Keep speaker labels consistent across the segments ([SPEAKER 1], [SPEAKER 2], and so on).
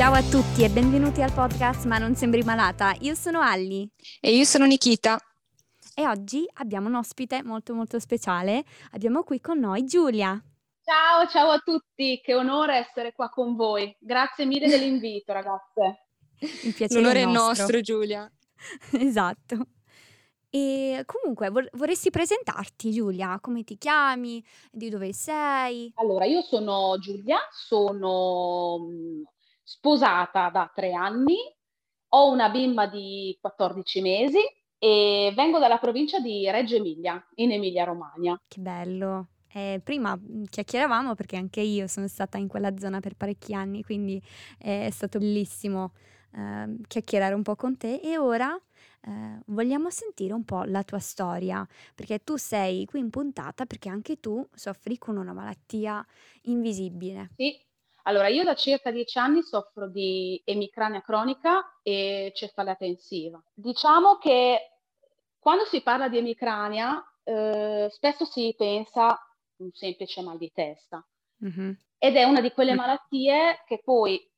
[SPEAKER 1] Ciao a tutti e benvenuti al podcast Ma non sembri malata. Io sono Alli.
[SPEAKER 2] E io sono Nikita.
[SPEAKER 1] E oggi abbiamo un ospite molto molto speciale. Abbiamo qui con noi Giulia.
[SPEAKER 3] Ciao, ciao a tutti, che onore essere qua con voi. Grazie mille dell'invito, ragazze.
[SPEAKER 1] Il piacere
[SPEAKER 2] L'onore
[SPEAKER 1] è nostro.
[SPEAKER 2] nostro, Giulia.
[SPEAKER 1] esatto. E comunque vor- vorresti presentarti, Giulia? Come ti chiami? Di dove sei?
[SPEAKER 3] Allora, io sono Giulia, sono mh, sposata da tre anni, ho una bimba di 14 mesi e vengo dalla provincia di Reggio Emilia, in Emilia-Romagna.
[SPEAKER 1] Che bello. Eh, prima mm, chiacchieravamo perché anche io sono stata in quella zona per parecchi anni, quindi eh, è stato bellissimo ehm, chiacchierare un po' con te e ora eh, vogliamo sentire un po' la tua storia, perché tu sei qui in puntata perché anche tu soffri con una malattia invisibile.
[SPEAKER 3] Sì, allora io da circa dieci anni soffro di emicrania cronica e cefalea tensiva. Diciamo che quando si parla di emicrania, eh, spesso si pensa a un semplice mal di testa
[SPEAKER 1] Mhm.
[SPEAKER 3] ed è una di quelle
[SPEAKER 2] Mm.
[SPEAKER 3] malattie che poi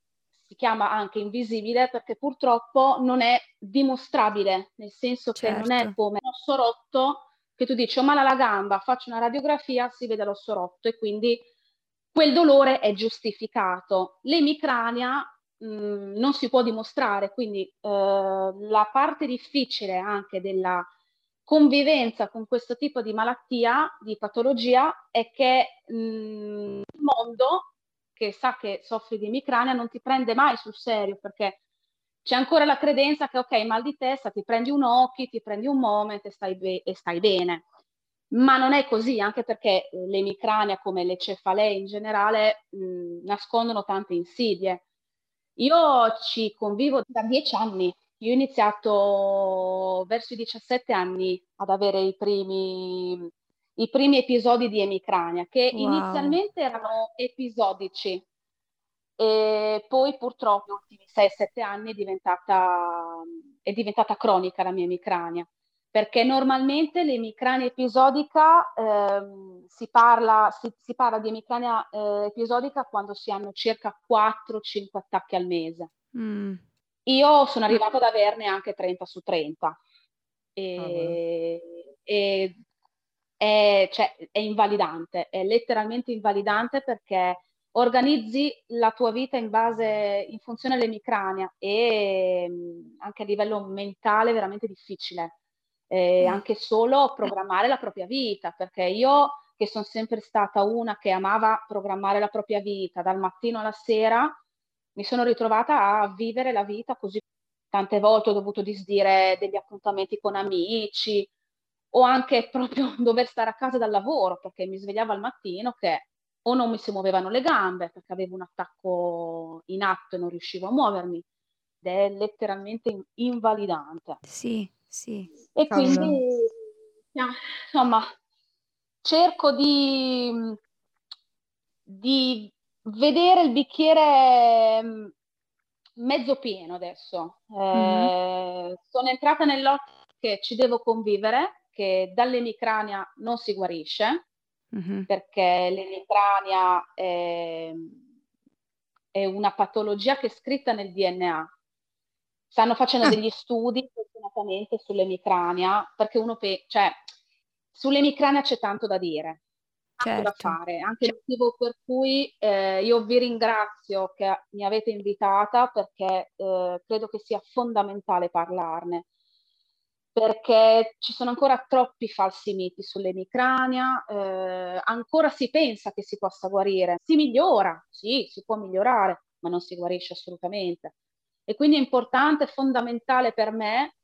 [SPEAKER 3] si chiama anche invisibile perché purtroppo non è dimostrabile, nel senso che non è
[SPEAKER 1] Certo.
[SPEAKER 3] come un osso rotto che tu dici ho male alla gamba, faccio una radiografia, si vede l'osso rotto e quindi quel dolore è giustificato. L'emicrania mh, non si può dimostrare, quindi eh, la parte difficile anche della convivenza con questo tipo di malattia, di patologia, è che mh, il mondo che sa che soffri di emicrania non ti prende mai sul serio perché c'è ancora la credenza che ok, mal di testa, ti prendi un occhio, ti prendi un moment e stai, be- e stai bene. Ma non è così, anche perché eh, l'emicrania, come le cefalee in generale, mh, nascondono tante insidie. Io ci convivo da dieci anni. Io ho iniziato verso i 17 anni ad avere i primi, i primi episodi di emicrania, che
[SPEAKER 1] Wow.
[SPEAKER 3] inizialmente erano episodici e poi purtroppo negli ultimi 6-7 anni è diventata, è diventata cronica la mia emicrania, perché normalmente l'emicrania episodica ehm, si parla, si, si parla di emicrania eh, episodica quando si hanno circa 4-5 attacchi al mese.
[SPEAKER 1] Mm,
[SPEAKER 3] Io sono arrivata ad averne anche 30 su 30
[SPEAKER 1] Cavolo.
[SPEAKER 3] e, e è, cioè, è invalidante, è letteralmente invalidante perché organizzi la tua vita in base, in funzione all'emicrania e mh, anche a livello mentale è veramente difficile, Eh,
[SPEAKER 1] Eh.
[SPEAKER 3] anche solo programmare la propria vita, perché io che sono sempre stata una che amava programmare la propria vita dal mattino alla sera, mi sono ritrovata a vivere la vita così. Tante volte ho dovuto disdire degli appuntamenti con amici o anche proprio dover stare a casa dal lavoro perché mi svegliavo al mattino che o non mi si muovevano le gambe perché avevo un attacco in atto e non riuscivo a muovermi ed è letteralmente in- invalidante.
[SPEAKER 1] sì, sì.
[SPEAKER 3] E
[SPEAKER 2] Cavolo.
[SPEAKER 3] quindi, ah, insomma, cerco di, di vedere il bicchiere mm, mezzo pieno adesso.
[SPEAKER 1] Mhm.
[SPEAKER 3] Eh, sono entrata nell'ottica che ci devo convivere, che dall'emicrania non si guarisce,
[SPEAKER 1] Mhm.
[SPEAKER 3] perché l'emicrania è, è una patologia che è scritta nel DNA. Stanno facendo
[SPEAKER 2] Ah.
[SPEAKER 3] degli studi fortunatamente sull'emicrania, perché uno pe- cioè, sull'emicrania c'è tanto da dire, tanto da
[SPEAKER 1] Certo.
[SPEAKER 3] fare, anche il motivo per cui eh, io vi ringrazio che mi avete invitata, perché eh, credo che sia fondamentale parlarne perché ci sono ancora troppi falsi miti sull'emicrania, eh, ancora si pensa che si possa guarire, si migliora, sì, si può migliorare, ma non si guarisce assolutamente. E quindi è importante, fondamentale per me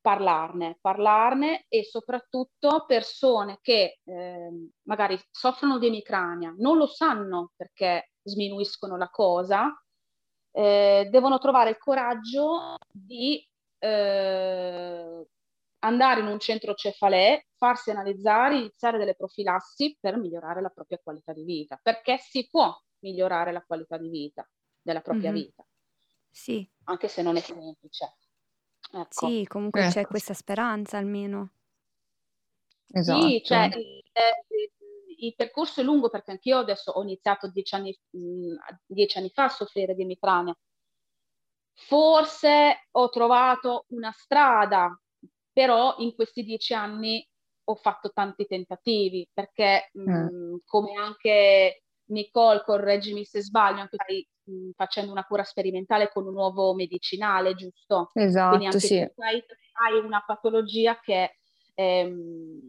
[SPEAKER 3] parlarne, parlarne e soprattutto persone che eh, magari soffrono di emicrania, non lo sanno perché sminuiscono la cosa, eh, devono trovare il coraggio di eh, andare in un centro cefalee, farsi analizzare, iniziare delle profilassi per migliorare la propria qualità di vita, perché si può migliorare la qualità di vita della propria
[SPEAKER 1] Mhm.
[SPEAKER 3] vita,
[SPEAKER 1] Sì,
[SPEAKER 3] anche se non è semplice. Ecco.
[SPEAKER 1] sì, comunque c'è
[SPEAKER 2] Ecco.
[SPEAKER 1] questa speranza almeno.
[SPEAKER 2] Esatto.
[SPEAKER 3] Sì, cioè, il, il- il percorso è lungo perché anch'io adesso ho iniziato dieci anni, mh, dieci anni fa a soffrire di emicrania, forse ho trovato una strada, però in questi dieci anni ho fatto tanti tentativi perché mm. mh, come anche Nicole, correggimi se sbaglio, anche stai mh, facendo una cura sperimentale con un nuovo medicinale, giusto?
[SPEAKER 2] Esatto, Quindi
[SPEAKER 3] anche
[SPEAKER 2] sì.
[SPEAKER 3] hai, hai una patologia che ehm,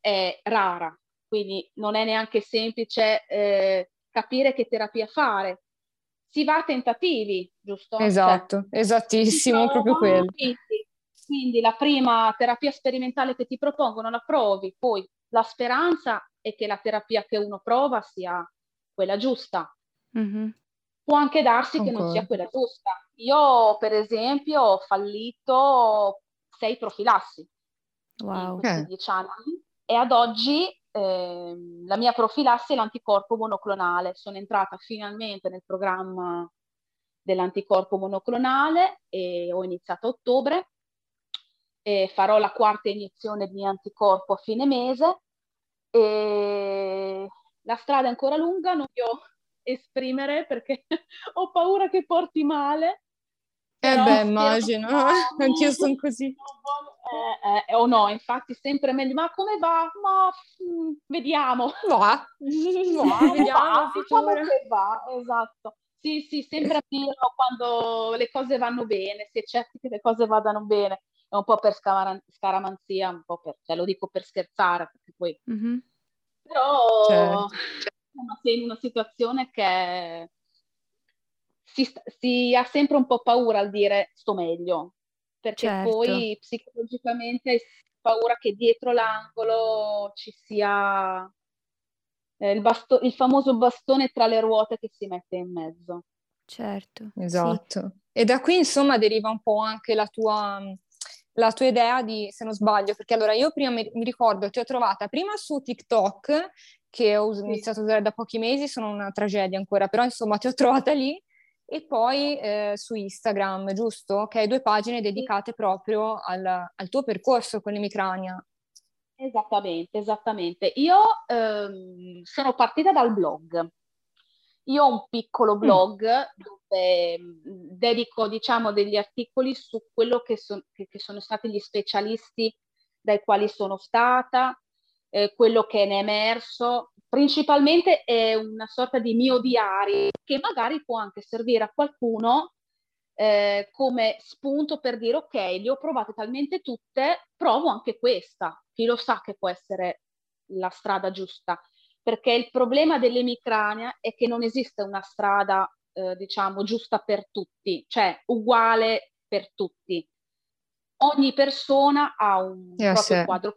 [SPEAKER 3] è rara, quindi non è neanche semplice eh, capire che terapia fare. Si va a tentativi, giusto?
[SPEAKER 2] Cioè, esatto, cioè, esattissimo, proprio quello.
[SPEAKER 3] Quindi, quindi la prima terapia sperimentale che ti propongono la provi, poi la speranza è che la terapia che uno prova sia quella giusta. Mm-hmm. Può anche darsi Concordo. che non sia quella giusta. Io, per esempio, ho fallito sei profilassi wow. in questi dieci anni e ad oggi eh, la mia profilassi è l'anticorpo monoclonale. Sono entrata finalmente nel programma dell'anticorpo monoclonale e ho iniziato a ottobre e farò la quarta iniezione di anticorpo a fine mese e la strada è ancora lunga, non voglio esprimere perché ho paura che porti male.
[SPEAKER 2] Eh beh, immagino, anch'io sono così.
[SPEAKER 3] Eh, eh, o no, infatti sempre meglio, ma come va? Ma mh, mm, vediamo.
[SPEAKER 2] Va,
[SPEAKER 3] no, vediamo, diciamo che va, esatto. Sì, sì, sempre meglio quando le cose vanno bene, si è certi che le cose vadano bene. È un po' per scaramanzia, un po' per, cioè lo dico per scherzare, perché poi... Mm-hmm però certo. sei in una situazione che si, si, ha sempre un po' paura al dire sto meglio, perché certo. poi psicologicamente hai paura che dietro l'angolo ci sia eh, il, basto- il, famoso bastone tra le ruote che si mette in mezzo.
[SPEAKER 1] Certo.
[SPEAKER 2] Esatto. Sì. E da qui insomma deriva un po' anche la tua la tua idea di, se non sbaglio, perché allora io prima mi, mi ricordo, ti ho trovata prima su TikTok, che ho iniziato a usare da pochi mesi, sono una tragedia ancora, però insomma ti ho trovata lì, e poi eh, su Instagram, giusto? Che hai due pagine dedicate proprio al, al tuo percorso con l'emicrania.
[SPEAKER 3] Esattamente, esattamente. Io ehm, sono partita dal blog. Io ho un piccolo mm. blog mm. dove dedico, diciamo, degli articoli su quello che, so, che, che, sono stati gli specialisti dai quali sono stata, eh, quello che ne è emerso. Principalmente è una sorta di mio diario che magari può anche servire a qualcuno eh, come spunto per dire ok, le ho provate talmente tutte, provo anche questa. Chi lo sa che può essere la strada giusta perché il problema dell'emicrania è che non esiste una strada, eh, diciamo, giusta per tutti, cioè uguale per tutti. Ogni persona ha un yes, proprio yeah. quadro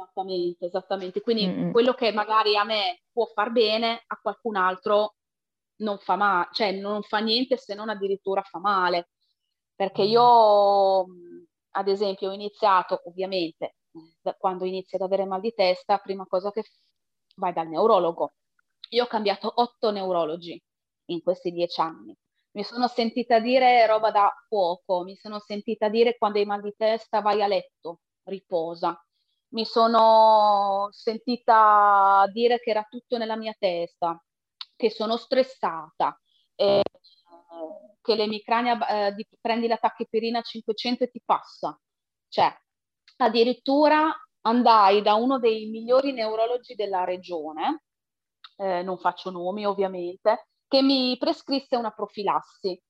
[SPEAKER 3] Esattamente, esattamente. Quindi mm-hmm. quello che magari a me può far bene, a qualcun altro non fa male, cioè non fa niente se non addirittura fa male. Perché io, ad esempio, ho iniziato, ovviamente, quando inizi ad avere mal di testa, prima cosa che vai dal neurologo. Io ho cambiato otto neurologi in questi dieci anni. Mi sono sentita dire roba da fuoco, mi sono sentita dire quando hai mal di testa vai a letto, riposa. Mi sono sentita dire che era tutto nella mia testa, che sono stressata, eh, che l'emicrania, eh, prendi la tachipirina 500 e ti passa. Cioè, addirittura andai da uno dei migliori neurologi della regione, eh, non faccio nomi ovviamente, che mi prescrisse una profilassi.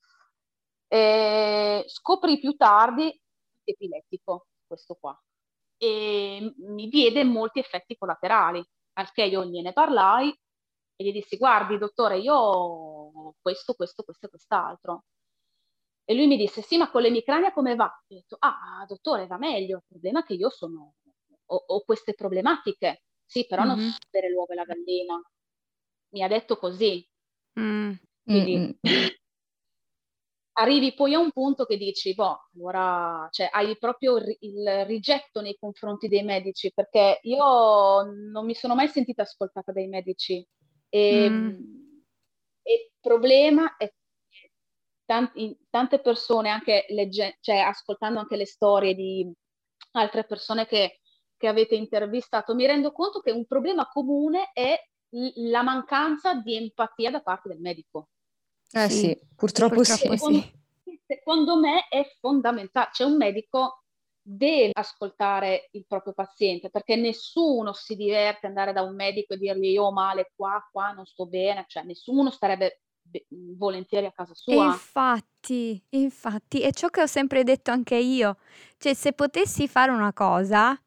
[SPEAKER 3] Eh, scoprì più tardi epilettico, questo qua, e mi diede molti effetti collaterali, al che io gliene parlai e gli dissi, guardi dottore, io ho questo, questo, questo e quest'altro. E lui mi disse, sì, ma con l'emicrania come va? Ho detto, ah, dottore, va meglio, il problema è che io sono ho, ho queste problematiche. Sì, però mm-hmm. non so sapere l'uovo e la gallina. Mi ha detto così. Mm. Quindi mm-hmm. arrivi poi a un punto che dici, boh, allora, cioè, hai proprio il, il rigetto nei confronti dei medici, perché io non mi sono mai sentita ascoltata dai medici. E, mm. e il problema è che tanti, tante persone, anche legge, cioè, ascoltando anche le storie di altre persone che che avete intervistato, mi rendo conto che un problema comune è la mancanza di empatia da parte del medico.
[SPEAKER 2] Eh sì, sì purtroppo, purtroppo
[SPEAKER 3] sì. secondo me è fondamentale. C'è un medico deve ascoltare il proprio paziente perché nessuno si diverte andare da un medico e dirgli io ho male qua, qua non sto bene, cioè nessuno starebbe volentieri a casa sua.
[SPEAKER 1] Infatti, infatti, è ciò che ho sempre detto anche io. Cioè, se potessi fare una cosa,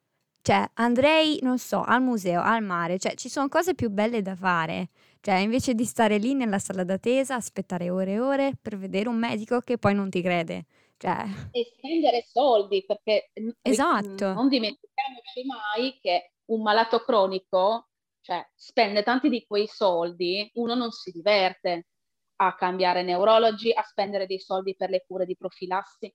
[SPEAKER 1] cioè andrei, non so, al museo, al mare, cioè ci sono cose più belle da fare. Cioè, invece di stare lì nella sala d'attesa, aspettare ore e ore per vedere un medico che poi non ti crede. Cioè...
[SPEAKER 3] E spendere soldi, perché
[SPEAKER 1] esatto.
[SPEAKER 3] non dimentichiamoci mai che un malato cronico, cioè, spende tanti di quei soldi, uno non si diverte a cambiare neurologi, a spendere dei soldi per le cure di profilassi.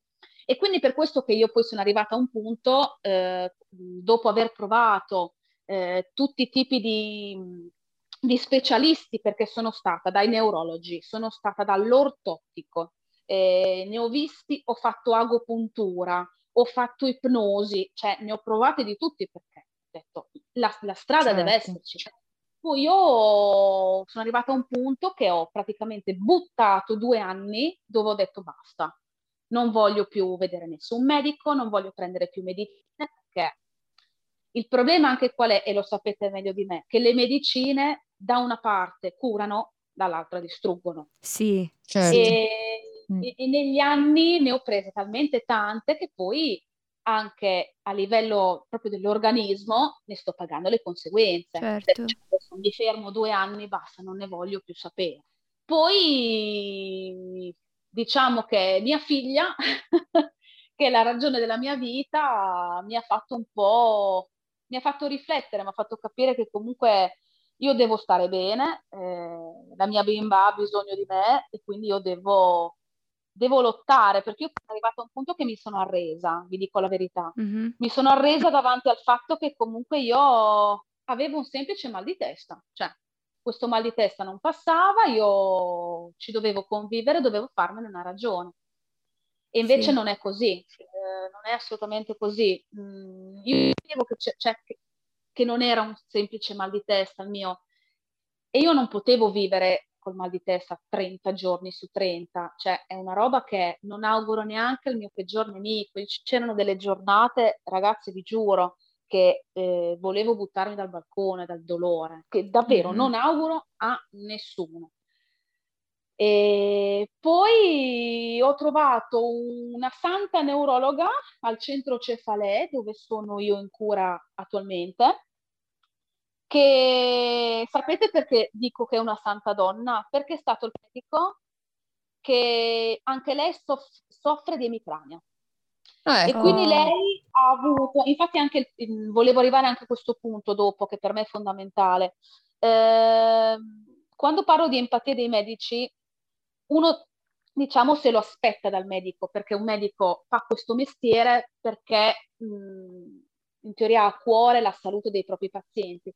[SPEAKER 3] E quindi per questo che io poi sono arrivata a un punto, eh, dopo aver provato eh, tutti i tipi di, di specialisti perché sono stata dai neurologi, sono stata dall'ortottico, eh, ne ho visti, ho fatto agopuntura, ho fatto ipnosi, cioè ne ho provate di tutti perché ho detto la, la strada certo. deve esserci. Poi io sono arrivata a un punto che ho praticamente buttato due anni dove ho detto basta, non voglio più vedere nessun medico, non voglio prendere più medicine perché il problema anche qual è, e lo sapete meglio di me, che le medicine da una parte curano, dall'altra distruggono.
[SPEAKER 1] Sì,
[SPEAKER 3] certo. E, mm. e, e negli anni ne ho prese talmente tante che poi anche a livello proprio dell'organismo ne sto pagando le conseguenze.
[SPEAKER 1] Certo.
[SPEAKER 3] Adesso mi fermo due anni, basta, non ne voglio più sapere. Poi diciamo che mia figlia, che è la ragione della mia vita, mi ha fatto un po', mi ha fatto riflettere, mi ha fatto capire che comunque io devo stare bene, eh, la mia bimba ha bisogno di me e quindi io devo, devo, lottare perché io sono arrivata a un punto che mi sono arresa, vi dico la verità. Mm-hmm. Mi sono arresa davanti al fatto che comunque io avevo un semplice mal di testa, cioè questo mal di testa non passava, io ci dovevo convivere, dovevo farmene una ragione. E invece sì. non è così, eh, non è assolutamente così. Mm, io dicevo che, c'è, che non era un semplice mal di testa il mio, e io non potevo vivere col mal di testa 30 giorni su 30, cioè è una roba che non auguro neanche al mio peggior nemico. C'erano delle giornate, ragazzi, vi giuro, che eh, volevo buttarmi dal balcone, dal dolore, che davvero mm-hmm. non auguro a nessuno. E poi ho trovato una santa neurologa al centro Cefalè, dove sono io in cura attualmente, che sapete perché dico che è una santa donna? Perché è stato il medico che anche lei soff- soffre di emicrania. Ah, ecco. E quindi lei ha avuto, infatti anche, volevo arrivare anche a questo punto dopo, che per me è fondamentale. Eh, quando parlo di empatia dei medici, uno diciamo se lo aspetta dal medico, perché un medico fa questo mestiere perché mh, in teoria ha a cuore la salute dei propri pazienti.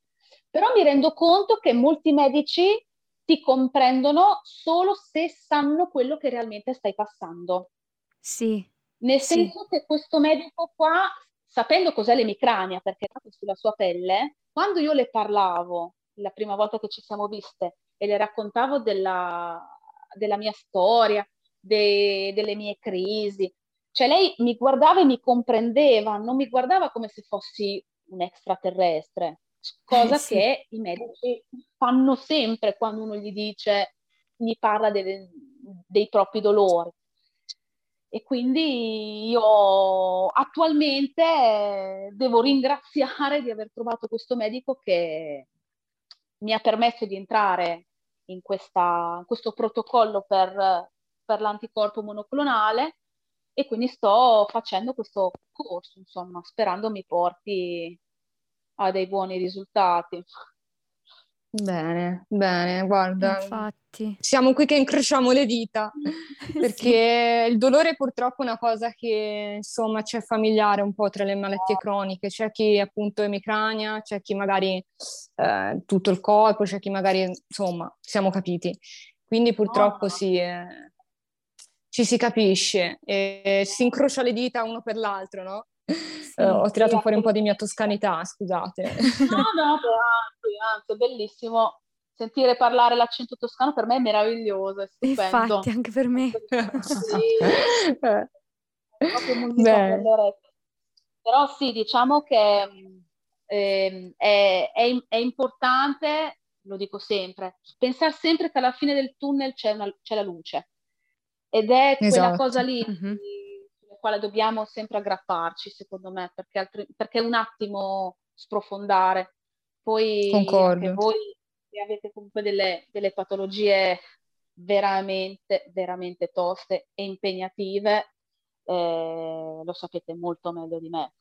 [SPEAKER 3] Però mi rendo conto che molti medici ti comprendono solo se sanno quello che realmente stai passando.
[SPEAKER 1] Sì.
[SPEAKER 3] Nel sì. senso che questo medico qua, sapendo cos'è l'emicrania, perché è sulla sua pelle, quando io le parlavo la prima volta che ci siamo viste e le raccontavo della, della mia storia, de, delle mie crisi, cioè lei mi guardava e mi comprendeva, non mi guardava come se fossi un extraterrestre, cosa eh, sì. che i medici fanno sempre quando uno gli dice, gli parla dei, dei propri dolori. E quindi io attualmente devo ringraziare di aver trovato questo medico che mi ha permesso di entrare in, questa, in questo protocollo per, per, l'anticorpo monoclonale e quindi sto facendo questo corso, insomma, sperando mi porti a dei buoni risultati.
[SPEAKER 2] Bene, bene, guarda,
[SPEAKER 1] Infatti.
[SPEAKER 2] siamo qui che incrociamo le dita, perché il dolore purtroppo è una cosa che, insomma, c'è familiare un po' tra le malattie croniche, c'è chi appunto è emicrania, c'è chi magari eh, tutto il corpo, c'è chi magari, insomma, siamo capiti. Quindi purtroppo sì, eh, ci si capisce e si incrocia le dita uno per l'altro, no? Sì, uh, ho tirato fuori un po' di mia toscanità, scusate.
[SPEAKER 3] No, no, anzi, bellissimo sentire parlare l'accento toscano per me è meraviglioso, è stupendo.
[SPEAKER 1] Infatti, anche per me.
[SPEAKER 3] Sì. orecchie. Però sì, diciamo che eh, è, è, è, importante, lo dico sempre, pensare sempre che alla fine del tunnel c'è, una, c'è la luce. Ed è esatto. quella cosa lì mm-hmm. Quale dobbiamo sempre aggrapparci, secondo me, perché, altri, perché un attimo sprofondare. Poi
[SPEAKER 2] Concordo.
[SPEAKER 3] anche voi che avete comunque delle, delle patologie veramente, veramente toste e impegnative, eh, lo sapete molto meglio di me,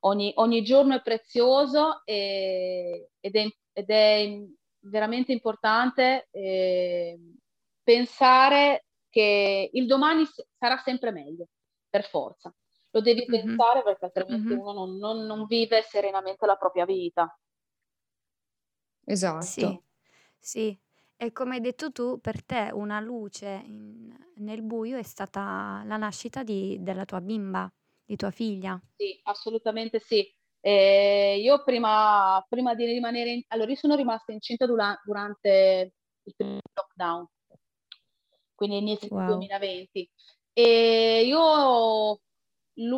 [SPEAKER 3] ogni, ogni, giorno è prezioso e, ed, è, ed, è, veramente importante eh, pensare che il domani sarà sempre meglio, per forza. Lo devi mm-hmm. pensare perché altrimenti mm-hmm. uno non, non, non, vive serenamente la propria vita.
[SPEAKER 2] Esatto.
[SPEAKER 1] Sì, sì. E come hai detto tu, per te una luce in- nel buio è stata la nascita di- della tua bimba, di tua figlia.
[SPEAKER 3] Sì, assolutamente sì. Eh, io prima, prima di rimanere in... Allora, io sono rimasta incinta dura- durante il primo lockdown, quindi inizio
[SPEAKER 1] Wow.
[SPEAKER 3] 2020. E io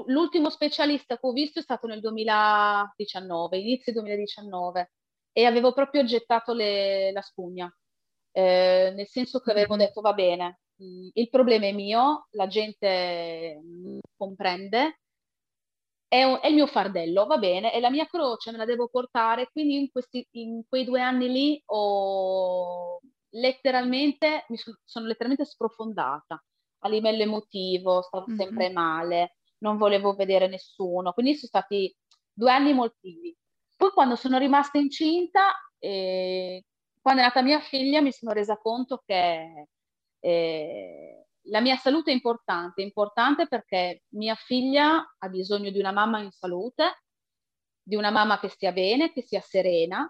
[SPEAKER 3] l'ultimo specialista che ho visto è stato nel 2019, inizio 2019, e avevo proprio gettato le- la spugna eh, nel senso che avevo detto va bene, mm, il problema è mio, la gente comprende, è, un, è, il mio fardello, va bene, e la mia croce me la devo portare, quindi in, questi, in quei due anni lì ho letteralmente, mi sono, sono letteralmente sprofondata a livello emotivo, stavo mm-hmm. sempre male, non volevo vedere nessuno, quindi sono stati due anni moltivi. Poi quando sono rimasta incinta, eh, quando è nata mia figlia mi sono resa conto che eh, la mia salute è importante, è importante perché mia figlia ha bisogno di una mamma in salute, di una mamma che stia bene, che sia serena,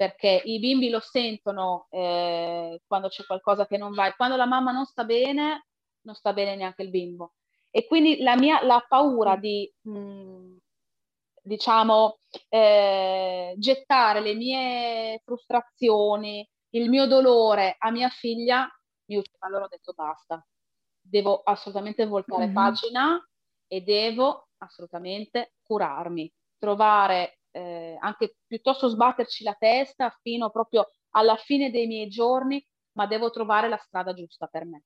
[SPEAKER 3] perché i bimbi lo sentono eh, quando c'è qualcosa che non va e quando la mamma non sta bene, non sta bene neanche il bimbo. E quindi la mia la paura di mh, mm, diciamo, eh, gettare le mie frustrazioni, il mio dolore a mia figlia, io allora ho detto basta, devo assolutamente voltare mm-hmm. pagina e devo assolutamente curarmi, trovare eh, anche piuttosto sbatterci la testa fino proprio alla fine dei miei giorni, ma devo trovare la strada giusta per me.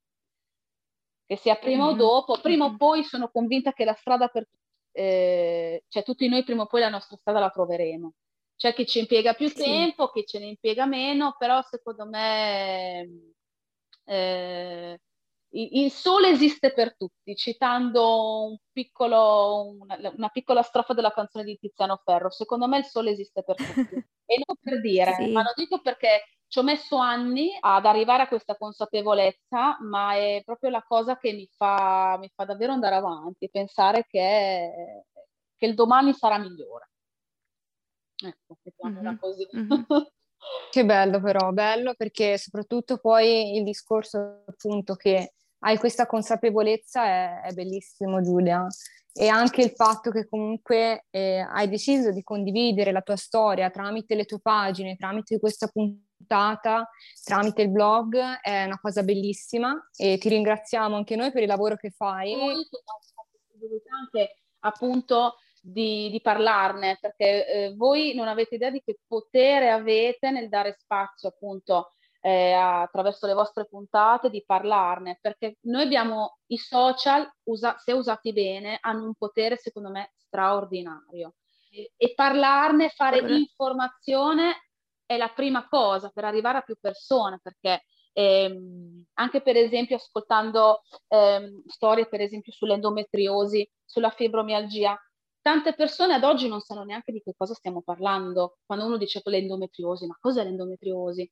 [SPEAKER 3] Che sia prima mm-hmm. o dopo, prima mm-hmm. o poi sono convinta che la strada per tutti eh, cioè tutti noi prima o poi la nostra strada la troveremo. C'è chi ci impiega più sì. tempo, chi ce ne impiega meno, però secondo me eh, il sole esiste per tutti, citando un piccolo, una, una, piccola strofa della canzone di Tiziano Ferro. Secondo me il sole esiste per tutti. e non per dire, sì. ma lo dico perché ci ho messo anni ad arrivare a questa consapevolezza, ma è proprio la cosa che mi fa, mi fa davvero andare avanti, pensare che, che il domani sarà migliore. Ecco, mettiamola mm-hmm. così. Mm-hmm.
[SPEAKER 2] Che bello però, bello perché soprattutto poi il discorso appunto che hai questa consapevolezza è, è bellissimo Giulia e anche il fatto che comunque eh, hai deciso di condividere la tua storia tramite le tue pagine, tramite questa puntata, tramite il blog, è una cosa bellissima e ti ringraziamo anche noi per il lavoro che fai.
[SPEAKER 3] Anche appunto di, di parlarne, perché eh, voi non avete idea di che potere avete nel dare spazio appunto eh, attraverso le vostre puntate di parlarne, perché noi abbiamo i social, usa- se usati bene, hanno un potere secondo me straordinario. E, e parlarne, fare allora. informazione è la prima cosa per arrivare a più persone, perché ehm, anche per esempio ascoltando ehm, storie per esempio sull'endometriosi, sulla fibromialgia, tante persone ad oggi non sanno neanche di che cosa stiamo parlando. Quando uno dice l'endometriosi, ma cos'è l'endometriosi?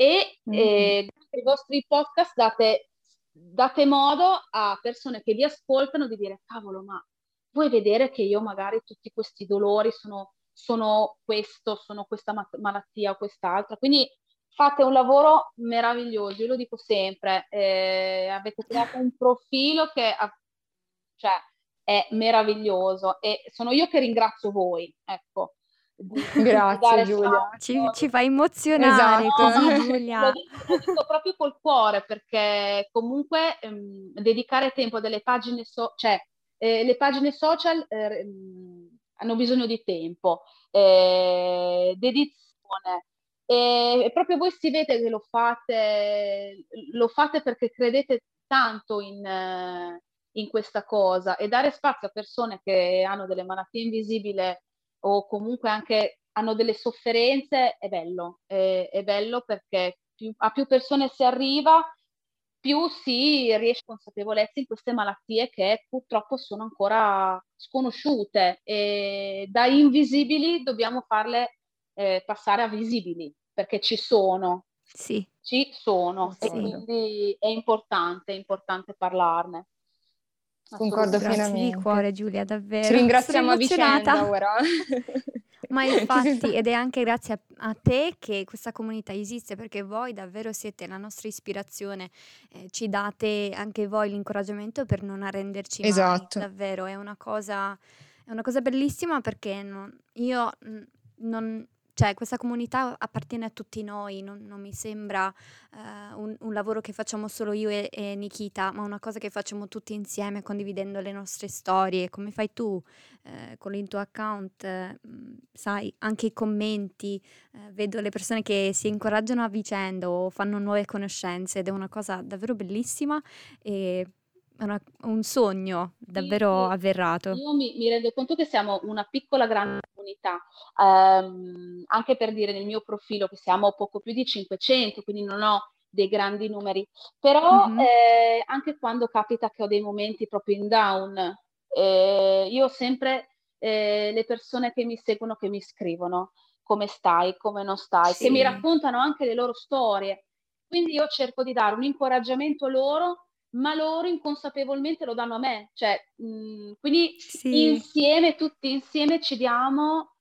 [SPEAKER 3] E mm-hmm. eh, i vostri podcast date, date modo a persone che vi ascoltano di dire cavolo ma vuoi vedere che io magari tutti questi dolori sono, sono questo, sono questa malattia o quest'altra. Quindi fate un lavoro meraviglioso, io lo dico sempre, eh, avete creato un profilo che ha, cioè, è meraviglioso e sono io che ringrazio voi, ecco,
[SPEAKER 2] Grazie Giulia.
[SPEAKER 1] Ci, ci fa emozionare esatto. così Giulia.
[SPEAKER 3] Lo dico, lo dico, proprio col cuore perché comunque ehm, dedicare tempo a delle pagine, so- cioè eh, le pagine social eh, hanno bisogno di tempo, eh, dedizione. E proprio voi si vede che lo fate, lo fate perché credete tanto in, in questa cosa e dare spazio a persone che hanno delle malattie invisibili o comunque anche hanno delle sofferenze è bello, è, è bello perché più, a più persone si arriva, più si riesce a consapevolezza in queste malattie che purtroppo sono ancora sconosciute e da invisibili dobbiamo farle eh, passare a visibili perché ci sono.
[SPEAKER 1] Sì.
[SPEAKER 3] Ci sono sì. e quindi è importante, è importante parlarne.
[SPEAKER 2] Concordo pienamente.
[SPEAKER 1] di cuore Giulia, davvero.
[SPEAKER 2] Ci ringraziamo a vicenda ora.
[SPEAKER 1] Ma infatti, ed è anche grazie a, a, te che questa comunità esiste, perché voi davvero siete la nostra ispirazione, eh, ci date anche voi l'incoraggiamento per non arrenderci
[SPEAKER 2] esatto.
[SPEAKER 1] mai, davvero, è una cosa, è una cosa bellissima perché non, io non, cioè questa comunità appartiene a tutti noi, non, non mi sembra uh, un, un, lavoro che facciamo solo io e, e, Nikita, ma una cosa che facciamo tutti insieme condividendo le nostre storie, come fai tu eh, con il tuo account, eh, sai, anche i commenti, eh, vedo le persone che si incoraggiano a vicenda o fanno nuove conoscenze ed è una cosa davvero bellissima e una, un sogno davvero sì, avverrato.
[SPEAKER 3] Io mi, mi, rendo conto che siamo una piccola grande comunità, um, anche per dire nel mio profilo che siamo poco più di 500, quindi non ho dei grandi numeri, però mm-hmm. eh, anche quando capita che ho dei momenti proprio in down, eh, io ho sempre eh, le persone che mi seguono, che mi scrivono come stai, come non stai, sì. che mi raccontano anche le loro storie. Quindi io cerco di dare un incoraggiamento loro ma loro inconsapevolmente lo danno a me. Cioè, mh, quindi sì. insieme, tutti insieme ci diamo,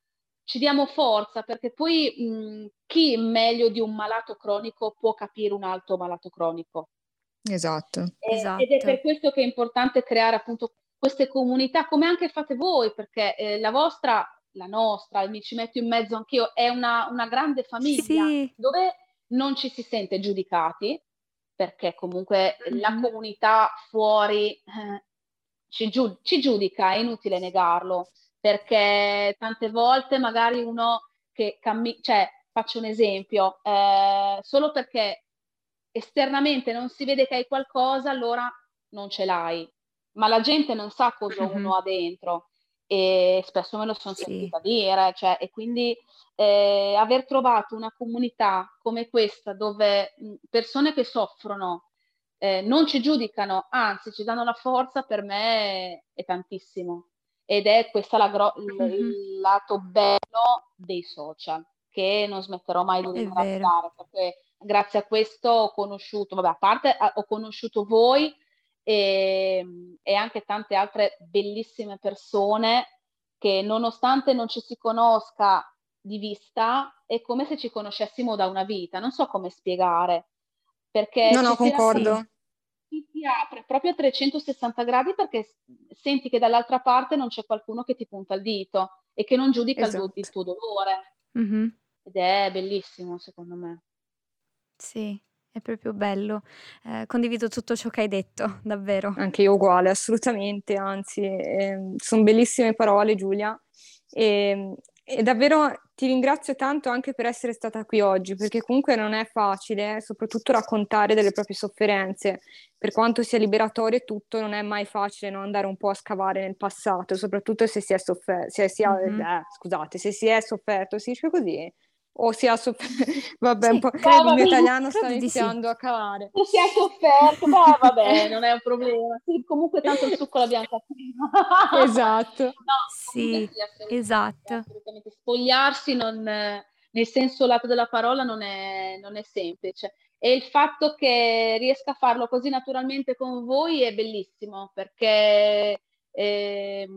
[SPEAKER 3] ci diamo forza, perché poi mh, chi meglio di un malato cronico può capire un altro malato cronico?
[SPEAKER 2] Esatto.
[SPEAKER 3] E,
[SPEAKER 1] esatto.
[SPEAKER 3] Ed è per questo che è importante creare appunto queste comunità, come anche fate voi, perché eh, la vostra, la nostra, mi ci metto in mezzo anch'io, è una, una grande famiglia
[SPEAKER 1] sì.
[SPEAKER 3] dove non ci si sente giudicati, perché comunque mm-hmm. la comunità fuori eh, ci, giu- ci, giudica, è inutile negarlo, perché tante volte magari uno che cammina, cioè faccio un esempio, eh, solo perché esternamente non si vede che hai qualcosa, allora non ce l'hai, ma la gente non sa cosa mm-hmm. uno ha dentro e spesso me lo sono sì. sentita dire, cioè, e quindi eh, aver trovato una comunità come questa dove persone che soffrono eh, non ci giudicano, anzi ci danno la forza, per me è tantissimo. Ed è questo gro- mm-hmm. il, lato bello dei social, che non smetterò mai di ringraziare, perché grazie a questo ho conosciuto, vabbè, a parte ho conosciuto voi, e, e anche tante altre bellissime persone che nonostante non ci si conosca di vista, è come se ci conoscessimo da una vita, non so come spiegare, perché...
[SPEAKER 2] No, no, concordo.
[SPEAKER 3] Si, si apre proprio a 360 gradi perché senti che dall'altra parte non c'è qualcuno che ti punta il dito e che non giudica esatto. il, tuo, il, tuo dolore.
[SPEAKER 1] Mm-hmm.
[SPEAKER 3] Ed è bellissimo, secondo me.
[SPEAKER 1] Sì, è proprio bello. Eh, condivido tutto ciò che hai detto, davvero.
[SPEAKER 2] Anche io uguale, assolutamente, anzi, eh, sono bellissime parole Giulia. E, e, davvero ti ringrazio tanto anche per essere stata qui oggi, perché comunque non è facile, soprattutto raccontare delle proprie sofferenze. Per quanto sia liberatorio e tutto, non è mai facile no? andare un po' a scavare nel passato, soprattutto se si è sofferto, se si è, mm-hmm. eh, scusate, se si è sofferto, si dice così, o si è sofferto, vabbè, sì, un po' credo, il mio italiano sta iniziando sì. a calare.
[SPEAKER 3] O si è sofferto, beh, vabbè, non è un problema. Sì, comunque tanto il succo l'abbiamo capito.
[SPEAKER 2] esatto. No,
[SPEAKER 1] sì, esatto.
[SPEAKER 3] Assolutamente. Spogliarsi non, nel senso lato della parola non è, non è semplice. E il fatto che riesca a farlo così naturalmente con voi è bellissimo, perché eh,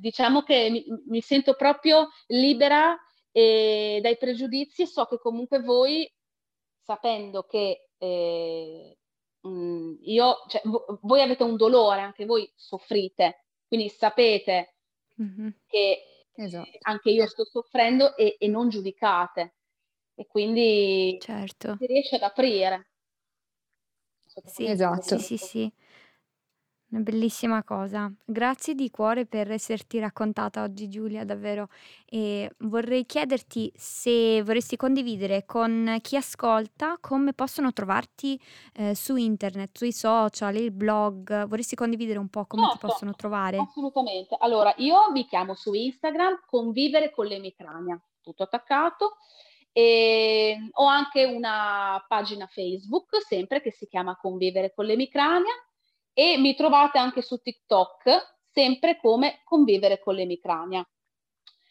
[SPEAKER 3] diciamo che mi, mi sento proprio libera e dai pregiudizi so che comunque voi, sapendo che eh, mm, io, cioè, voi avete un dolore, anche voi soffrite, quindi sapete mm-hmm. che esatto. anche io sto soffrendo e, e, non giudicate. E quindi
[SPEAKER 1] certo.
[SPEAKER 3] si riesce ad aprire.
[SPEAKER 1] Sì, esatto. Sì, sì, sì. Una bellissima cosa. Grazie di cuore per esserti raccontata oggi Giulia, davvero. E vorrei chiederti se vorresti condividere con chi ascolta come possono trovarti eh, su internet, sui social, il blog. Vorresti condividere un po' come certo, ti possono trovare?
[SPEAKER 3] Assolutamente. Allora, io mi chiamo su Instagram Convivere con l'emicrania, tutto attaccato. E ho anche una pagina Facebook, sempre che si chiama Convivere con l'emicrania e mi trovate anche su TikTok, sempre come convivere con l'emicrania.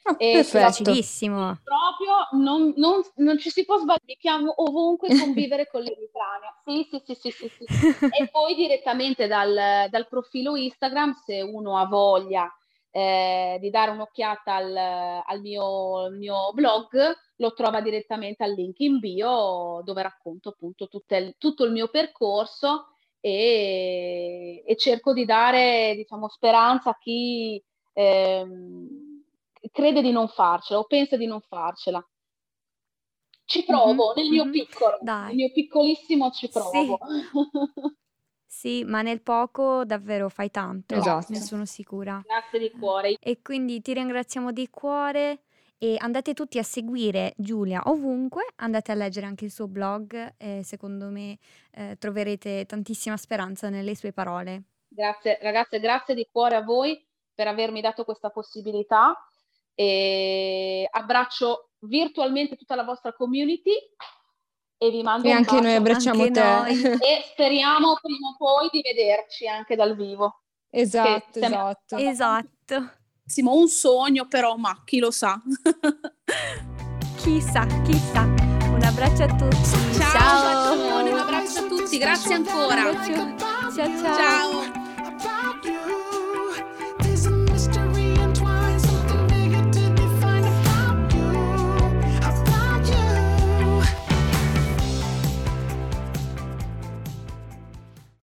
[SPEAKER 1] Oh, Facilissimo.
[SPEAKER 3] Proprio non, non, non, ci si può sbagliare, chiamo ovunque convivere con l'emicrania. Sì, sì, sì, sì, sì, sì. E poi direttamente dal, dal, profilo Instagram, se uno ha voglia eh, di dare un'occhiata al, al mio, mio, blog, lo trova direttamente al link in bio dove racconto appunto il, tutto il mio percorso e, e cerco di dare diciamo, speranza a chi ehm, crede di non farcela o pensa di non farcela. Ci provo mm-hmm, nel mio mm-hmm. piccolo, Dai. nel mio piccolissimo ci provo.
[SPEAKER 1] Sì. Sì, ma nel poco davvero fai tanto, esatto. ne sono sicura.
[SPEAKER 3] Grazie di cuore.
[SPEAKER 1] E quindi ti ringraziamo di cuore e andate tutti a seguire Giulia ovunque, andate a leggere anche il suo blog e secondo me eh, troverete tantissima speranza nelle sue parole.
[SPEAKER 3] Grazie ragazze, grazie di cuore a voi per avermi dato questa possibilità e abbraccio virtualmente tutta la vostra community e vi mando
[SPEAKER 2] e un anche noi abbracciamo
[SPEAKER 3] anche
[SPEAKER 2] te
[SPEAKER 3] noi. e speriamo prima o poi di vederci anche dal vivo.
[SPEAKER 2] Esatto, esatto.
[SPEAKER 1] Esatto
[SPEAKER 4] un sogno, però, ma chi lo sa.
[SPEAKER 1] chissà, chissà. Un abbraccio a tutti.
[SPEAKER 4] Ciao, ciao. un abbraccio a tutti, grazie ancora.
[SPEAKER 1] ciao. ciao. ciao.